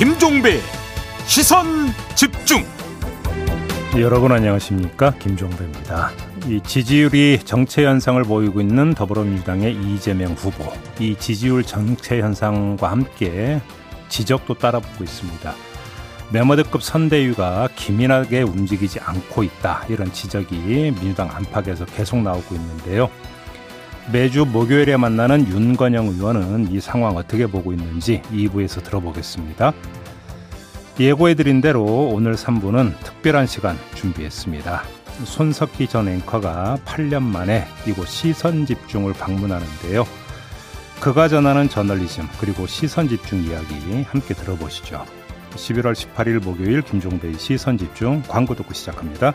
김종배 시선 집중 여러분 안녕하십니까 김종배입니다. 이 지지율이 정체 현상을 보이고 있는 더불어민주당의 이재명 후보 이 지지율 정체 현상과 함께 지적도 따라붙고 있습니다. 메모드급 선대위가 기민하게 움직이지 않고 있다 이런 지적이 민주당 안팎에서 계속 나오고 있는데요. 매주 목요일에 만나는 윤건영 의원은 이 상황 어떻게 보고 있는지 2부에서 들어보겠습니다. 예고해드린 대로 오늘 3부는 특별한 시간 준비했습니다. 손석희 전 앵커가 8년 만에 이곳 시선 집중을 방문하는데요. 그가 전하는 저널리즘 그리고 시선 집중 이야기 함께 들어보시죠. 11월 18일 목요일 김종배의 시선 집중 광고 듣고 시작합니다.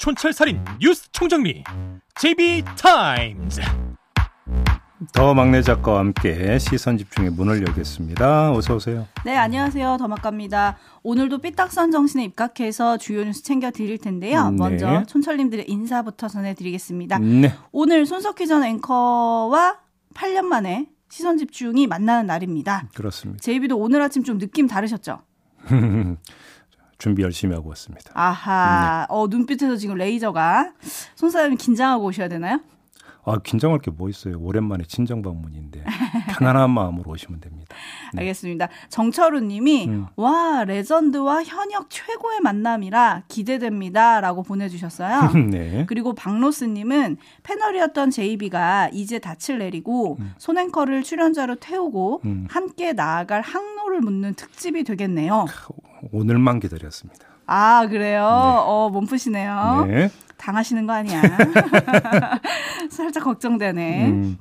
촌철살인 뉴스 총정리 JB타임즈 더 막내 작가와 함께 시선 집중의 문을 열겠습니다. 어서 오세요. 네, 안녕하세요. 더 막갑니다. 오늘도 삐딱선 정신에 입각해서 주요 뉴스 챙겨 드릴 텐데요. 음, 네. 먼저 촌철님들의 인사부터 전해드리겠습니다. 네. 오늘 손석희 전 앵커와 8년 만에 시선 집중이 만나는 날입니다. 그렇습니다. JB도 오늘 아침 좀 느낌 다르셨죠? 준비 열심히 하고 왔습니다. 아하, 어, 눈빛에서 지금 레이저가 손사람이 긴장하고 오셔야 되나요? 아, 긴장할 게 뭐 있어요. 오랜만에 친정 방문인데 편안한 마음으로 오시면 됩니다. 네. 알겠습니다. 정철우 님이 음. 와, 레전드와 현역 최고의 만남이라 기대됩니다라고 보내 주셨어요. 네. 그리고 박로스 님은 패널이었던 JB가 이제 닻을 내리고 손앵커를 출연자로 태우고 음. 함께 나아갈 항로를 묻는 특집이 되겠네요. 오늘만 기다렸습니다. 아, 그래요? 어, 몸푸시네요. 네. 당하시는 거 아니야. 살짝 걱정되네. 음,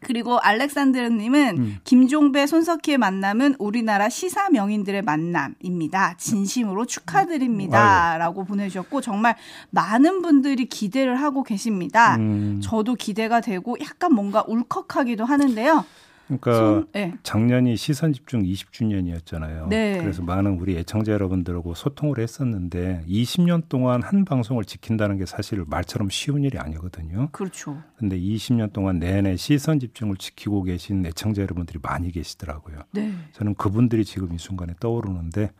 그리고 알렉산드르님은 음. 김종배, 손석희의 만남은 우리나라 시사 명인들의 만남입니다. 진심으로 축하드립니다. 라고 보내주셨고, 정말 많은 분들이 기대를 하고 계십니다. 음, 저도 기대가 되고 약간 뭔가 울컥하기도 하는데요. 그러니까 손- 네. 작년이 시선 집중 20주년이었잖아요. 네. 그래서 많은 우리 애청자 여러분들하고 소통을 했었는데 20년 동안 한 방송을 지킨다는 게 사실 말처럼 쉬운 일이 아니거든요. 그렇죠. 근데 20년 동안 내내 시선 집중을 지키고 계신 애청자 여러분들이 많이 계시더라고요. 네. 저는 그분들이 지금 이 순간에 떠오르는데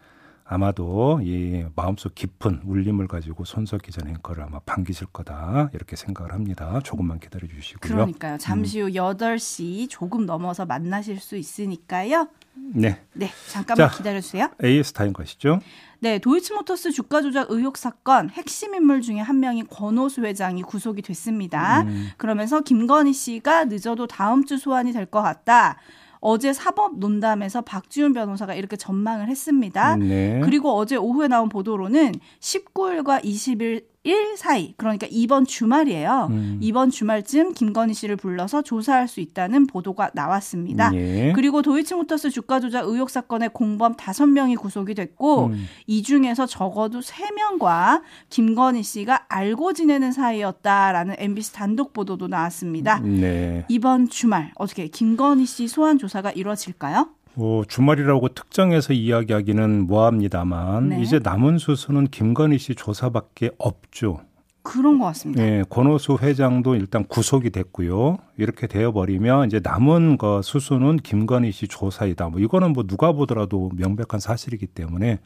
아마도 이 마음속 깊은 울림을 가지고 손석희 전 앵커를 아마 반기실 거다 이렇게 생각을 합니다. 조금만 기다려 주시고요. 그러니까요. 잠시 후 8시 조금 넘어서 만나실 수 있으니까요. 네, 네. 잠깐만 자. 기다려 주세요. AS 타임 가시죠. 네, 도이치모터스 주가 조작 의혹 사건 핵심 인물 중에 한 명인 권오수 회장이 구속이 됐습니다. 음. 그러면서 김건희 씨가 늦어도 다음 주 소환이 될 것 같다. 어제 사법 논담에서 박지훈 변호사가 이렇게 전망을 했습니다. 네. 그리고 어제 오후에 나온 보도로는 19일과 20일 일 사이 그러니까 이번 주말이에요. 음. 이번 주말쯤 김건희 씨를 불러서 조사할 수 있다는 보도가 나왔습니다. 예. 그리고 도이치모터스 주가 조작 의혹 사건의 공범 5명이 구속이 됐고 음. 이 중에서 적어도 3명과 김건희 씨가 알고 지내는 사이였다라는 MBC 단독 보도도 나왔습니다. 네. 이번 주말 어떻게 김건희 씨 소환 조사가 이루어질까요? 어, 주말이라고 특정해서 이야기하기는 뭐합니다만 네. 이제 남은 수수는 김건희 씨 조사밖에 없죠. 그런 것 같습니다. 네, 권오수 회장도 일단 구속이 됐고요. 이렇게 되어버리면 이제 남은 거 수수는 김건희 씨 조사이다. 뭐 이거는 뭐 누가 보더라도 명백한 사실이기 때문에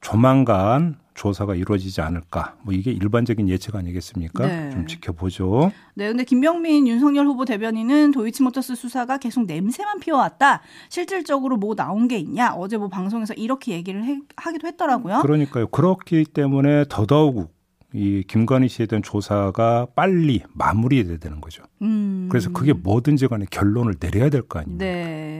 조만간 조사가 이루어지지 않을까. 뭐 이게 일반적인 예측 아니겠습니까? 네. 좀 지켜보죠. 네, 근데 김병민 윤석열 후보 대변인은 도이치모터스 수사가 계속 냄새만 피워왔다. 실질적으로 뭐 나온 게 있냐? 어제 뭐 방송에서 이렇게 얘기를 해- 하기도 했더라고요. 그러니까요. 그렇기 때문에 더더욱 이 김건희 씨에 대한 조사가 빨리 마무리돼야 되는 거죠. 음. 그래서 그게 뭐든지 간에 결론을 내려야 될 거 아닙니까? 네.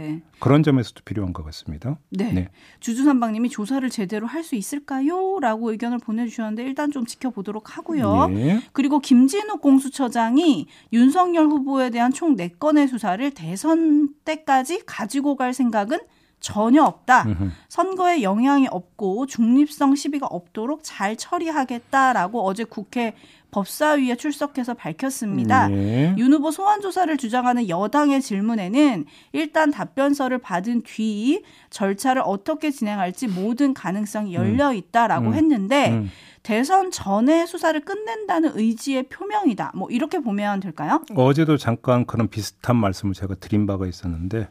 네. 그런 점에서도 필요한 것 같습니다. 네. 네. 주주삼방님이 조사를 제대로 할 수 있을까요? 라고 의견을 보내주셨는데 일단 좀 지켜보도록 하고요. 네. 그리고 김진욱 공수처장이 윤석열 후보에 대한 총 4건의 수사를 대선 때까지 가지고 갈 생각은 전혀 없다. 으흠. 선거에 영향이 없고 중립성 시비가 없도록 잘 처리하겠다라고 어제 국회 법사위에 출석해서 밝혔습니다. 네. 윤 후보 소환 조사를 주장하는 여당의 질문에는 일단 답변서를 받은 뒤 절차를 어떻게 진행할지 모든 가능성이 열려 있다라고 음. 했는데 음. 대선 전에 수사를 끝낸다는 의지의 표명이다. 뭐 이렇게 보면 될까요? 어제도 잠깐 그런 비슷한 말씀을 제가 드린 바가 있었는데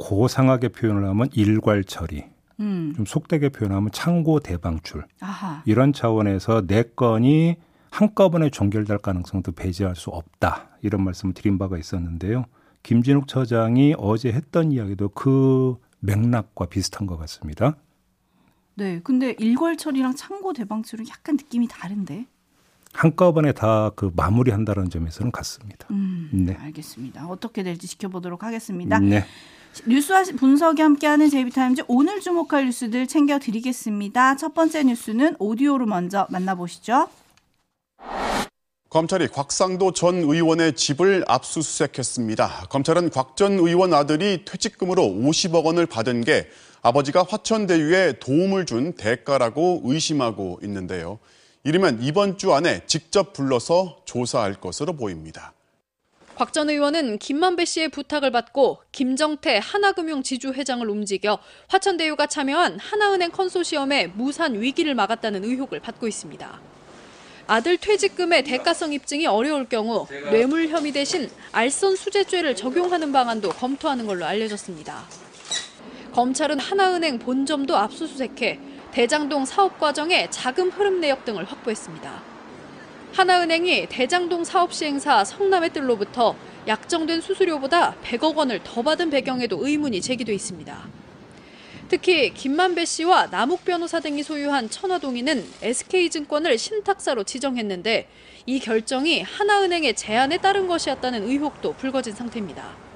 고상하게 표현을 하면 일괄 처리. 음. 좀 속되게 표현하면 창고 대방출. 아하. 이런 차원에서 내 건이 한꺼번에 종결될 가능성도 배제할 수 없다. 이런 말씀을 드린 바가 있었는데요. 김진욱 처장이 어제 했던 이야기도 그 맥락과 비슷한 것 같습니다. 네. 근데 일괄 처리랑 창고 대방출은 약간 느낌이 다른데. 한꺼번에 다 그 마무리한다는 점에서는 같습니다. 음, 네. 알겠습니다. 어떻게 될지 지켜보도록 하겠습니다. 네. 뉴스 분석이 함께하는 제이비타임즈 오늘 주목할 뉴스들 챙겨드리겠습니다. 첫 번째 뉴스는 오디오로 먼저 만나보시죠. 검찰이 곽상도 전 의원의 집을 압수수색했습니다. 검찰은 곽 전 의원 아들이 퇴직금으로 50억 원을 받은 게 아버지가 화천대유에 도움을 준 대가라고 의심하고 있는데요. 이르면 이번 주 안에 직접 불러서 조사할 것으로 보입니다. 곽전 의원은 김만배 씨의 부탁을 받고 김정태 하나금융 지주회장을 움직여 화천대유가 참여한 하나은행 컨소시엄의 무산 위기를 막았다는 의혹을 받고 있습니다. 아들 퇴직금의 대가성 입증이 어려울 경우 뇌물 혐의 대신 알선 수재죄를 적용하는 방안도 검토하는 걸로 알려졌습니다. 검찰은 하나은행 본점도 압수수색해 대장동 사업 과정의 자금 흐름 내역 등을 확보했습니다. 하나은행이 대장동 사업 시행사 성남의 뜰로부터 약정된 수수료보다 100억 원을 더 받은 배경에도 의문이 제기돼 있습니다. 특히 김만배 씨와 남욱 변호사 등이 소유한 천화동인은 SK증권을 신탁사로 지정했는데 이 결정이 하나은행의 제안에 따른 것이었다는 의혹도 불거진 상태입니다.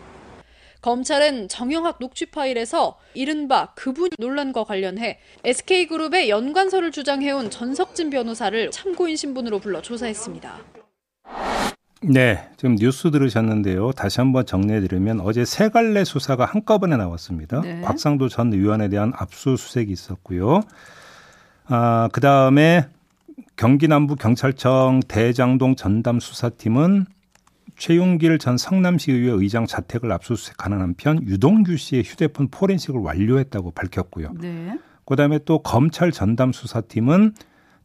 검찰은 정영학 녹취 파일에서 이른바 그분 논란과 관련해 SK그룹의 연관서를 주장해온 전석진 변호사를 참고인 신분으로 불러 조사했습니다. 네, 지금 뉴스 들으셨는데요. 다시 한번 정리해드리면 어제 세 갈래 수사가 한꺼번에 나왔습니다. 네. 곽상도 전 의원에 대한 압수수색이 있었고요. 아, 그 다음에 경기 남부 경찰청 대장동 전담 수사팀은 최용길 전 성남시의회 의장 자택을 압수수색하는 한편 유동규 씨의 휴대폰 포렌식을 완료했다고 밝혔고요. 네. 그다음에 또 검찰 전담 수사팀은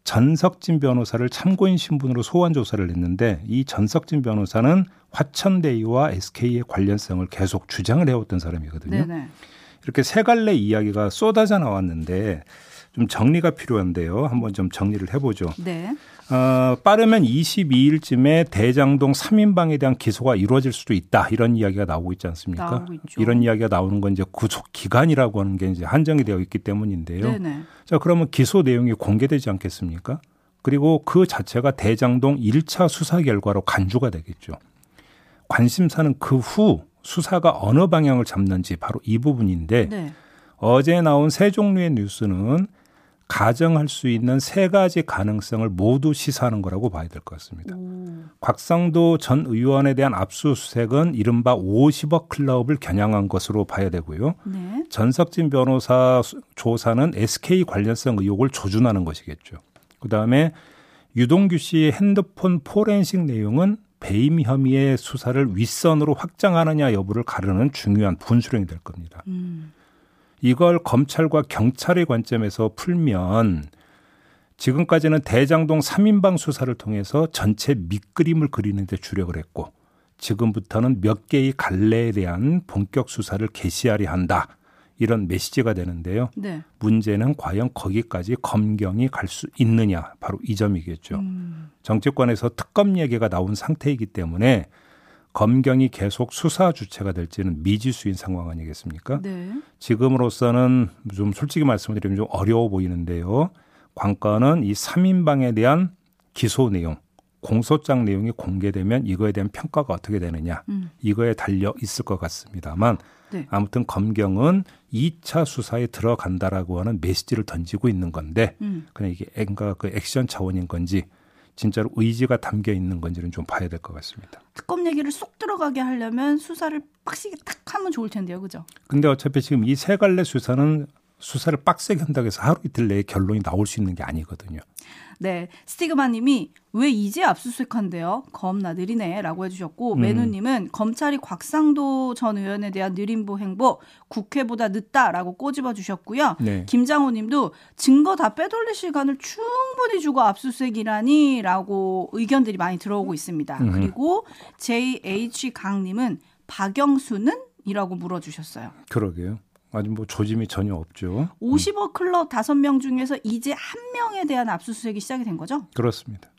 전석진 변호사를 참고인 신분으로 소환 조사를 했는데 이 전석진 변호사는 화천대유와 SK의 관련성을 계속 주장을 해왔던 사람이거든요. 네네. 이렇게 세 갈래 이야기가 쏟아져 나왔는데 좀 정리가 필요한데요. 한번 좀 정리를 해보죠. 네. 어, 빠르면 22일쯤에 대장동 3인방에 대한 기소가 이루어질 수도 있다. 이런 이야기가 나오고 있지 않습니까? 이런 이야기가 나오는 건 이제 구속 기간이라고 하는 게 이제 한정이 되어 있기 때문인데요. 네네. 자, 그러면 기소 내용이 공개되지 않겠습니까? 그리고 그 자체가 대장동 1차 수사 결과로 간주가 되겠죠. 관심사는 그 후 수사가 어느 방향을 잡는지 바로 이 부분인데 네. 어제 나온 세 종류의 뉴스는 가정할 수 있는 세 가지 가능성을 모두 시사하는 거라고 봐야 될 것 같습니다. 오. 곽상도 전 의원에 대한 압수수색은 이른바 50억 클럽을 겨냥한 것으로 봐야 되고요. 네. 전석진 변호사 조사는 SK 관련성 의혹을 조준하는 것이겠죠. 그다음에 유동규 씨의 핸드폰 포렌식 내용은 배임 혐의의 수사를 윗선으로 확장하느냐 여부를 가르는 중요한 분수령이 될 겁니다. 음. 이걸 검찰과 경찰의 관점에서 풀면 지금까지는 대장동 3인방 수사를 통해서 전체 밑그림을 그리는 데 주력을 했고 지금부터는 몇 개의 갈래에 대한 본격 수사를 개시하려 한다. 이런 메시지가 되는데요. 네. 문제는 과연 거기까지 검경이 갈 수 있느냐. 바로 이 점이겠죠. 음. 정치권에서 특검 얘기가 나온 상태이기 때문에 검경이 계속 수사 주체가 될지는 미지수인 상황 아니겠습니까? 네. 지금으로서는 좀 솔직히 말씀드리면 좀 어려워 보이는데요. 관건은 이 3인방에 대한 기소 내용 공소장 내용이 공개되면 이거에 대한 평가가 어떻게 되느냐 음. 이거에 달려 있을 것 같습니다만 네. 아무튼 검경은 2차 수사에 들어간다라고 하는 메시지를 던지고 있는 건데 음. 그냥 이게 뭔가 그 액션 차원인 건지 진짜로 의지가 담겨 있는 건지는 좀 봐야 될 것 같습니다. 특검 얘기를 쏙 들어가게 하려면 수사를 빡시게 딱 하면 좋을 텐데요, 그죠? 근데 어차피 지금 이 세 갈래 수사는 수사를 빡세게 한다고 해서 하루 이틀 내에 결론이 나올 수 있는 게 아니거든요. 네. 스티그마님이 왜 이제 압수수색한대요? 겁나 느리네라고 해주셨고 음. 매누님은 검찰이 곽상도 전 의원에 대한 느림보 행보 국회보다 늦다라고 꼬집어 주셨고요. 네. 김장호님도 증거 다 빼돌릴 시간을 충분히 주고 압수수색이라니라고 의견들이 많이 들어오고 있습니다. 음. 그리고 JH 강님은 박영수는? 이라고 물어주셨어요. 그러게요. 아직 뭐 조짐이 전혀 없죠. 50억 클럽 5명 중에서 이제 한 명에 대한 압수수색이 시작이 된 거죠? 그렇습니다.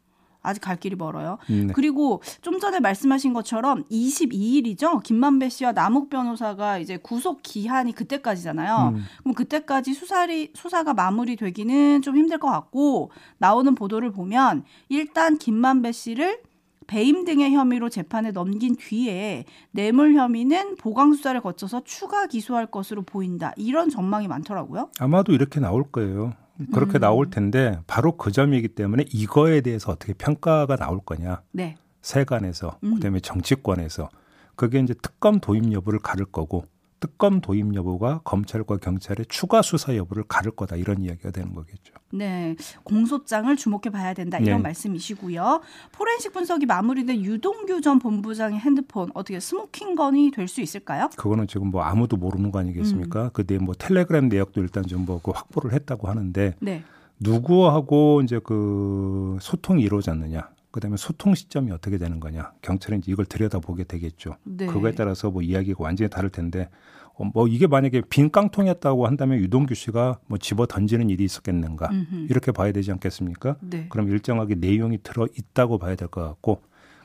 아직 갈 길이 멀어요. 음, 네. 그리고 좀 전에 말씀하신 것처럼 22일이죠. 김만배 씨와 남욱 변호사가 이제 구속 기한이 그때까지잖아요. 음. 그럼 그때까지 수사리 수사가 마무리되기는 좀 힘들 것 같고 나오는 보도를 보면 일단 김만배 씨를 배임 등의 혐의로 재판에 넘긴 뒤에 뇌물 혐의는 보강 수사를 거쳐서 추가 기소할 것으로 보인다. 이런 전망이 많더라고요. 아마도 이렇게 나올 거예요. 그렇게 음. 나올 텐데 바로 그 점이기 때문에 이거에 대해서 어떻게 평가가 나올 거냐. 네. 세간에서 음. 그다음에 정치권에서 그게 이제 특검 도입 여부를 가를 거고 특검 도입 여부가 검찰과 경찰의 추가 수사 여부를 가를 거다 이런 이야기가 되는 거겠죠. 네, 공소장을 주목해 봐야 된다 이런 네. 말씀이시고요. 포렌식 분석이 마무리된 유동규 전 본부장의 핸드폰 어떻게 스모킹 건이 될 수 있을까요? 그거는 지금 뭐 아무도 모르는 거 아니겠습니까? 음. 그때 뭐 텔레그램 내역도 일단 좀뭐 그 확보를 했다고 하는데 네. 누구하고 이제 그 소통이 이루어졌느냐? 그다음에 소통 시점이 어떻게 되는 거냐? 경찰은 이제 이걸 들여다보게 되겠죠. 네. 그거에 따라서 뭐 이야기가 완전히 다를 텐데 어, 뭐 이게 만약에 빈 깡통이었다고 한다면 유동규 씨가 뭐 집어 던지는 일이 있었겠는가 음흠. 이렇게 봐야 되지 않겠습니까? 네. 그럼 일정하게 내용이 들어 있다고 봐야 될 것 같고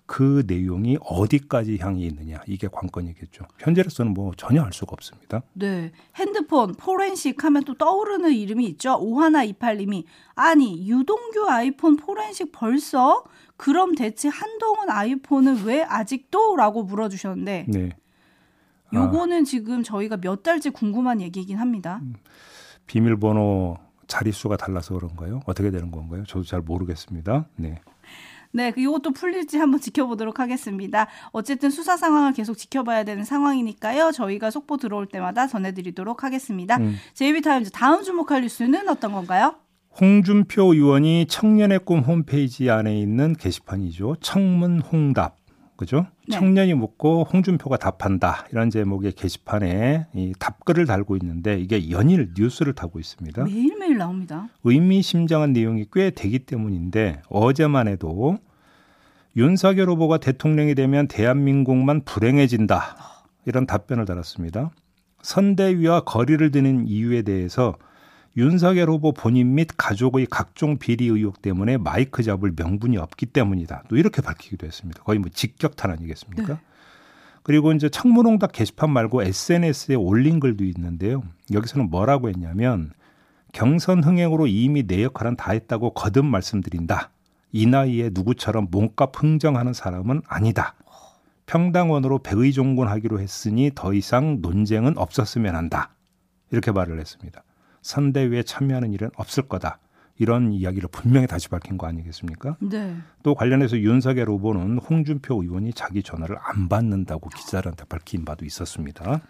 그 내용이 어디까지 향해 있느냐 이게 관건이겠죠. 현재로서는 뭐 전혀 알 수가 없습니다. 네, 핸드폰 포렌식 하면 또 떠오르는 이름이 있죠. 오하나 이팔님이 아니 유동규 아이폰 포렌식 벌써? 그럼 대체 한동훈 아이폰은 왜 아직도?라고 물어주셨는데. 네. 요거는 아. 지금 저희가 몇 달째 궁금한 얘기이긴 합니다. 음, 비밀번호 자릿수가 달라서 그런가요? 어떻게 되는 건가요? 저도 잘 모르겠습니다. 네. 네, 이것도 그 풀릴지 한번 지켜보도록 하겠습니다. 어쨌든 수사 상황을 계속 지켜봐야 되는 상황이니까요. 저희가 속보 들어올 때마다 전해드리도록 하겠습니다. 음. JB타임즈 다음 주목할 뉴스는 어떤 건가요? 홍준표 의원이 청년의 꿈 홈페이지 안에 있는 게시판이죠. 청문 홍답. 그죠? 네. 청년이 묻고 홍준표가 답한다. 이런 제목의 게시판에 이 답글을 달고 있는데 이게 연일 뉴스를 타고 있습니다. 매일매일 나옵니다. 의미심장한 내용이 꽤 되기 때문인데 어제만 해도 윤석열 후보가 대통령이 되면 대한민국만 불행해진다. 이런 답변을 달았습니다. 선대위와 거리를 드는 이유에 대해서 윤석열 후보 본인 및 가족의 각종 비리 의혹 때문에 마이크 잡을 명분이 없기 때문이다. 또 이렇게 밝히기도 했습니다. 거의 뭐 직격탄 아니겠습니까? 네. 그리고 이제 청문홍답 게시판 말고 SNS에 올린 글도 있는데요. 여기서는 뭐라고 했냐면 경선 흥행으로 이미 내 역할은 다 했다고 거듭 말씀드린다. 이 나이에 누구처럼 몸값 흥정하는 사람은 아니다. 평당원으로 백의종군하기로 했으니 더 이상 논쟁은 없었으면 한다. 이렇게 말을 했습니다. 선대위에 참여하는 일은 없을 거다. 이런 이야기를 분명히 다시 밝힌 거 아니겠습니까? 네. 또 관련해서 윤석열 후보는 홍준표 의원이 자기 전화를 안 받는다고 기자들한테 밝힌 바도 있었습니다.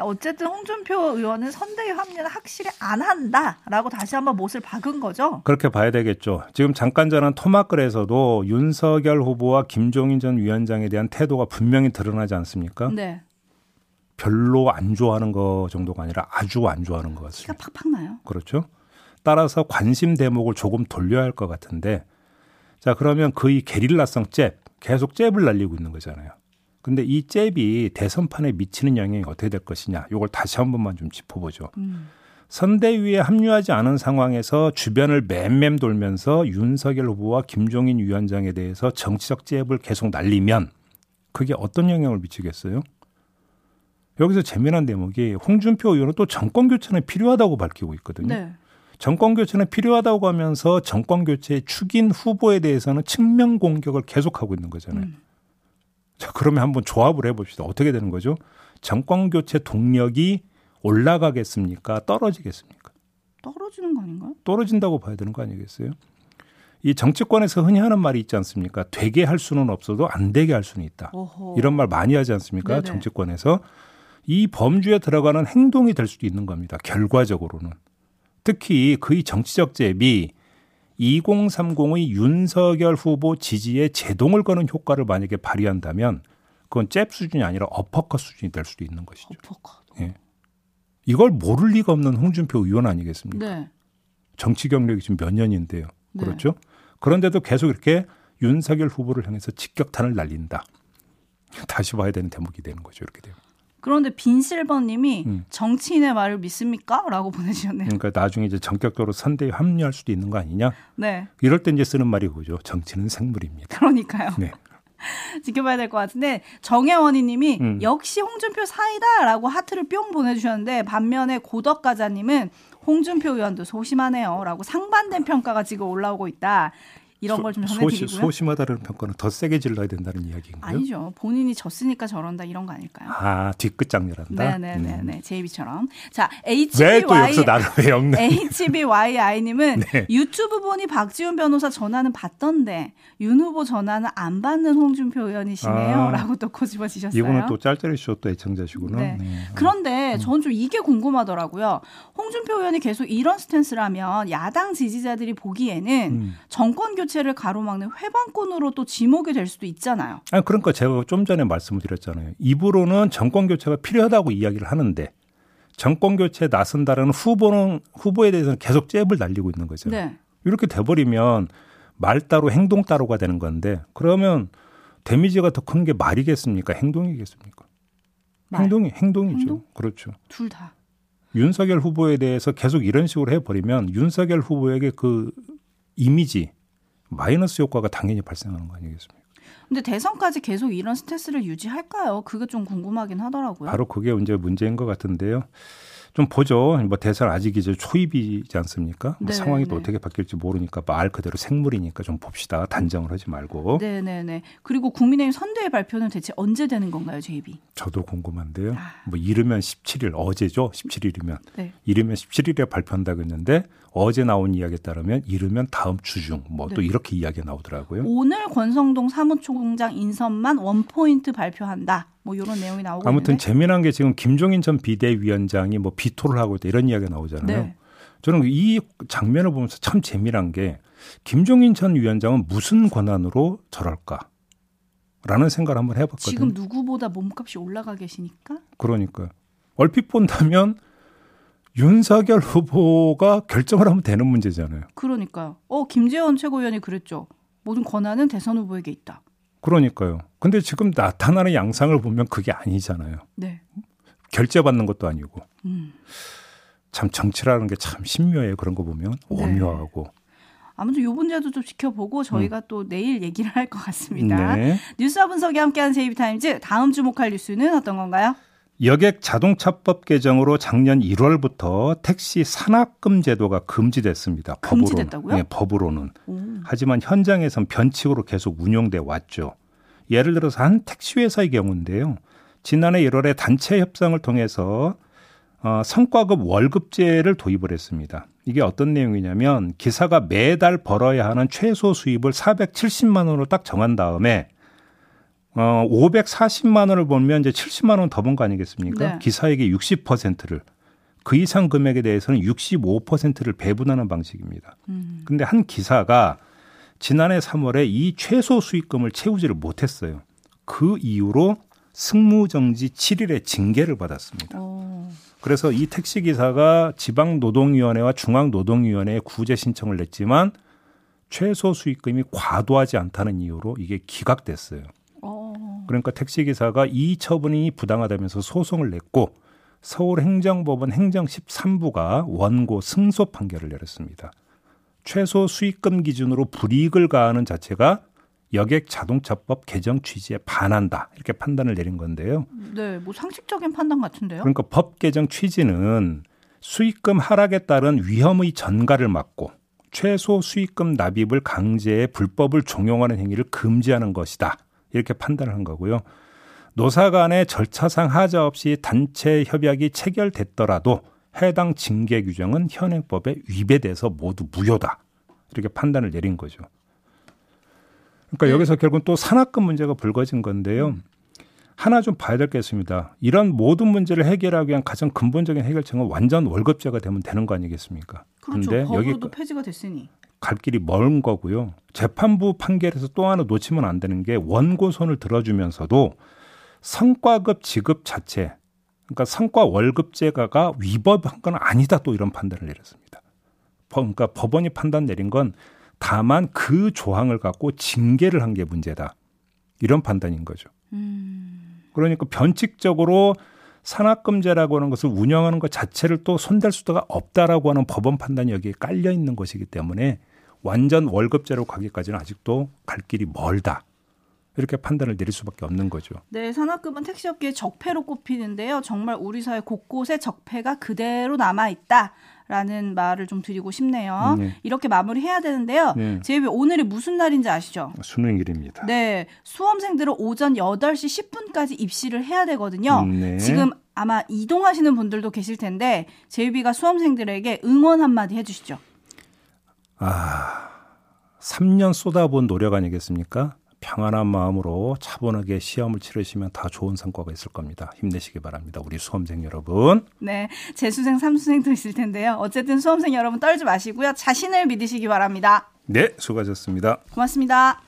어쨌든 홍준표 의원은 선대위 합류는 확실히 안 한다라고 다시 한번 못을 박은 거죠. 그렇게 봐야 되겠죠. 지금 잠깐 전한 토막글에서도 윤석열 후보와 김종인 전 위원장에 대한 태도가 분명히 드러나지 않습니까? 네. 별로 안 좋아하는 거 정도가 아니라 아주 안 좋아하는 것 같습니다. 키가 팍팍 나요. 그렇죠. 따라서 관심 대목을 조금 돌려야 할 것 같은데 자 그러면 그의 게릴라성 잽 계속 잽을 날리고 있는 거잖아요. 근데 이 잽이 대선판에 미치는 영향이 어떻게 될 것이냐 이걸 다시 한 번만 좀 짚어보죠. 음. 선대위에 합류하지 않은 상황에서 주변을 맴맴 돌면서 윤석열 후보와 김종인 위원장에 대해서 정치적 잽을 계속 날리면 그게 어떤 영향을 미치겠어요? 여기서 재미난 대목이 홍준표 의원은 또 정권 교체는 필요하다고 밝히고 있거든요. 네. 정권 교체는 필요하다고 하면서 정권 교체의 축인 후보에 대해서는 측면 공격을 계속하고 있는 거잖아요. 음. 자, 그러면 한번 조합을 해봅시다. 어떻게 되는 거죠? 정권 교체 동력이 올라가겠습니까? 떨어지겠습니까? 떨어지는 거 아닌가요? 떨어진다고 봐야 되는 거 아니겠어요? 이 정치권에서 흔히 하는 말이 있지 않습니까? 되게 할 수는 없어도 안 되게 할 수는 있다. 어허. 이런 말 많이 하지 않습니까? 네네. 정치권에서 이 범주에 들어가는 행동이 될 수도 있는 겁니다. 결과적으로는. 특히 그의 정치적 잽이 2030의 윤석열 후보 지지에 제동을 거는 효과를 만약에 발휘한다면 그건 잽 수준이 아니라 어퍼컷 수준이 될 수도 있는 것이죠. 어퍼컷. 예. 이걸 모를 리가 없는 홍준표 의원 아니겠습니까? 네. 정치 경력이 지금 몇 년인데요. 네. 그렇죠? 그런데도 계속 이렇게 윤석열 후보를 향해서 직격탄을 날린다. 다시 봐야 되는 대목이 되는 거죠. 이렇게 되면. 그런데 빈실버님이 음. 정치인의 말을 믿습니까? 라고 보내주셨네요. 그러니까 나중에 이제 전격적으로 선대에 합류할 수도 있는 거 아니냐? 네. 이럴 때 이제 쓰는 말이 그죠. 정치는 생물입니다. 그러니까요. 네. 지켜봐야 될 것 같은데 정혜원이 님이 음. 역시 홍준표 사이다라고 하트를 뿅 보내주셨는데 반면에 고덕가자님은 홍준표 의원도 소심하네요라고 상반된 평가가 지금 올라오고 있다. 이런 걸 좀 전해드리고요. 소시, 소심하다는 평가는 더 세게 질러야 된다는 이야기인가요? 아니죠. 본인이 졌으니까 저런다 이런 거 아닐까요? 아 뒤끝 장렬한다. 네네네. 음. 제이비처럼. 자 HBY 왜또 여기서 나를 왜 엮는? HBYI님은 네. 유튜브 보니 박지훈 변호사 전화는 받던데 윤 후보 전화는 안 받는 홍준표 의원이시네요.라고 아, 또 꼬집어지셨어요. 이분은 또 짤짤이 쇼 또 애청자시구나. 네. 네. 그런데 음. 저는 좀 이게 궁금하더라고요. 홍준표 의원이 계속 이런 스탠스라면 야당 지지자들이 보기에는 음. 정권 교체 자체를 가로막는 회방꾼으로 또 지목이 될 수도 있잖아요. 아 그러니까 제가 좀 전에 말씀을 드렸잖아요. 입으로는 정권 교체가 필요하다고 이야기를 하는데 정권 교체에 나선다라는 후보는 후보에 대해서는 계속 잽을 날리고 있는 거죠. 네. 이렇게 돼버리면 말 따로 행동 따로가 되는 건데 그러면 데미지가 더 큰 게 말이겠습니까? 행동이겠습니까? 말. 행동이 행동이죠. 행동? 그렇죠. 둘 다. 윤석열 후보에 대해서 계속 이런 식으로 해버리면 윤석열 후보에게 그 이미지 마이너스 효과가 당연히 발생하는 거 아니겠습니까? 근데 대선까지 계속 이런 스트레스를 유지할까요? 그게 좀 궁금하긴 하더라고요. 바로 그게 이제 문제인 것 같은데요. 좀 보죠. 뭐 대선 아직 이제 초입이지 않습니까? 뭐 상황이 또 네. 어떻게 바뀔지 모르니까 말 그대로 생물이니까 좀 봅시다. 단정을 하지 말고. 네네네. 그리고 국민의힘 선대위 발표는 대체 언제 되는 건가요, 제입이? 저도 궁금한데요. 아. 뭐 이르면 17일 어제죠. 17일이면 네. 이르면 17일에 발표한다고 했는데 어제 나온 이야기에 따르면 이르면 다음 주 중 뭐또 네. 이렇게 이야기가 나오더라고요. 오늘 권성동 사무총장 인선만 원 포인트 발표한다. 뭐 이런 내용이 나오고 아무튼 있는데. 재미난 게 지금 김종인 전 비대위원장이 뭐 비토를 하고 있다 이런 이야기가 나오잖아요. 네. 저는 이 장면을 보면서 참 재미난 게 김종인 전 위원장은 무슨 권한으로 저럴까? 라는 생각을 한번 해봤거든요. 지금 누구보다 몸값이 올라가 계시니까? 그러니까 얼핏 본다면 윤석열 후보가 결정을 하면 되는 문제잖아요. 그러니까요. 어 김재원 최고위원이 그랬죠. 모든 권한은 대선 후보에게 있다. 그러니까요. 근데 지금 나타나는 양상을 보면 그게 아니잖아요. 네. 결제받는 것도 아니고. 음. 참 정치라는 게 참 신묘해요. 그런 거 보면 네. 오묘하고. 아무튼 요 문제도 좀 지켜보고 저희가 음. 또 내일 얘기를 할 것 같습니다. 네. 뉴스와 분석이 함께하는 제이비타임즈 다음 주목할 뉴스는 어떤 건가요? 여객 자동차법 개정으로 작년 1월부터 택시 산악금 제도가 금지됐습니다. 금지됐다고요? 네, 법으로는. 오. 하지만 현장에선 변칙으로 계속 운용돼 왔죠. 예를 들어서 한 택시 회사의 경우인데요. 지난해 1월에 단체 협상을 통해서 어, 성과급 월급제를 도입을 했습니다. 이게 어떤 내용이냐면 기사가 매달 벌어야 하는 최소 수입을 470만 원으로 딱 정한 다음에 어, 540만 원을 벌면 이제 70만 원 더 번 거 아니겠습니까? 네. 기사에게 60%를 그 이상 금액에 대해서는 65%를 배분하는 방식입니다. 음. 근데 한 기사가 지난해 3월에 이 최소 수익금을 채우지를 못했어요. 그 이후로 승무정지 7일의 징계를 받았습니다. 오. 그래서 이 택시 기사가 지방노동위원회와 중앙노동위원회에 구제 신청을 냈지만 최소 수익금이 과도하지 않다는 이유로 이게 기각됐어요. 그러니까 택시기사가 이 처분이 부당하다면서 소송을 냈고 서울행정법원 행정 13부가 원고 승소 판결을 내렸습니다. 최소 수익금 기준으로 불이익을 가하는 자체가 여객 자동차법 개정 취지에 반한다 이렇게 판단을 내린 건데요. 네, 뭐 상식적인 판단 같은데요. 그러니까 법 개정 취지는 수익금 하락에 따른 위험의 전가를 막고 최소 수익금 납입을 강제해 불법을 종용하는 행위를 금지하는 것이다. 이렇게 판단을 한 거고요. 노사 간의 절차상 하자 없이 단체 협약이 체결됐더라도 해당 징계 규정은 현행법에 위배돼서 모두 무효다. 이렇게 판단을 내린 거죠. 그러니까 네. 여기서 결국은 또 산악금 문제가 불거진 건데요. 하나 좀 봐야 될 게 있습니다. 이런 모든 문제를 해결하기 위한 가장 근본적인 해결책은 완전 월급제가 되면 되는 거 아니겠습니까? 그렇죠. 그런데 여기 폐지가 됐으니 갈 길이 먼 거고요. 재판부 판결에서 또 하나 놓치면 안 되는 게 원고 손을 들어주면서도 성과급 지급 자체, 그러니까 성과 월급제가가 위법한 건 아니다 또 이런 판단을 내렸습니다. 그러니까 법원이 판단 내린 건 다만 그 조항을 갖고 징계를 한 게 문제다. 이런 판단인 거죠. 음. 그러니까 변칙적으로 산악금제라고 하는 것을 운영하는 것 자체를 또 손댈 수가 없다라고 하는 법원 판단이 여기에 깔려 있는 것이기 때문에 완전 월급제로 가기까지는 아직도 갈 길이 멀다. 이렇게 판단을 내릴 수밖에 없는 거죠. 네, 산악금은 택시업계의 적폐로 꼽히는데요. 정말 우리 사회 곳곳에 적폐가 그대로 남아 있다. 라는 말을 좀 드리고 싶네요. 네. 이렇게 마무리해야 되는데요. 네. 제이비 오늘이 무슨 날인지 아시죠? 수능일입니다. 네. 수험생들은 오전 8시 10분까지 입시를 해야 되거든요. 네. 지금 아마 이동하시는 분들도 계실 텐데 제이비가 수험생들에게 응원 한마디 해 주시죠. 아, 3년 쏟아본 노력 아니겠습니까? 평안한 마음으로 차분하게 시험을 치르시면 다 좋은 성과가 있을 겁니다. 힘내시기 바랍니다. 우리 수험생 여러분. 네. 재수생, 삼수생도 있을 텐데요. 어쨌든 수험생 여러분 떨지 마시고요. 자신을 믿으시기 바랍니다. 네. 수고하셨습니다. 고맙습니다.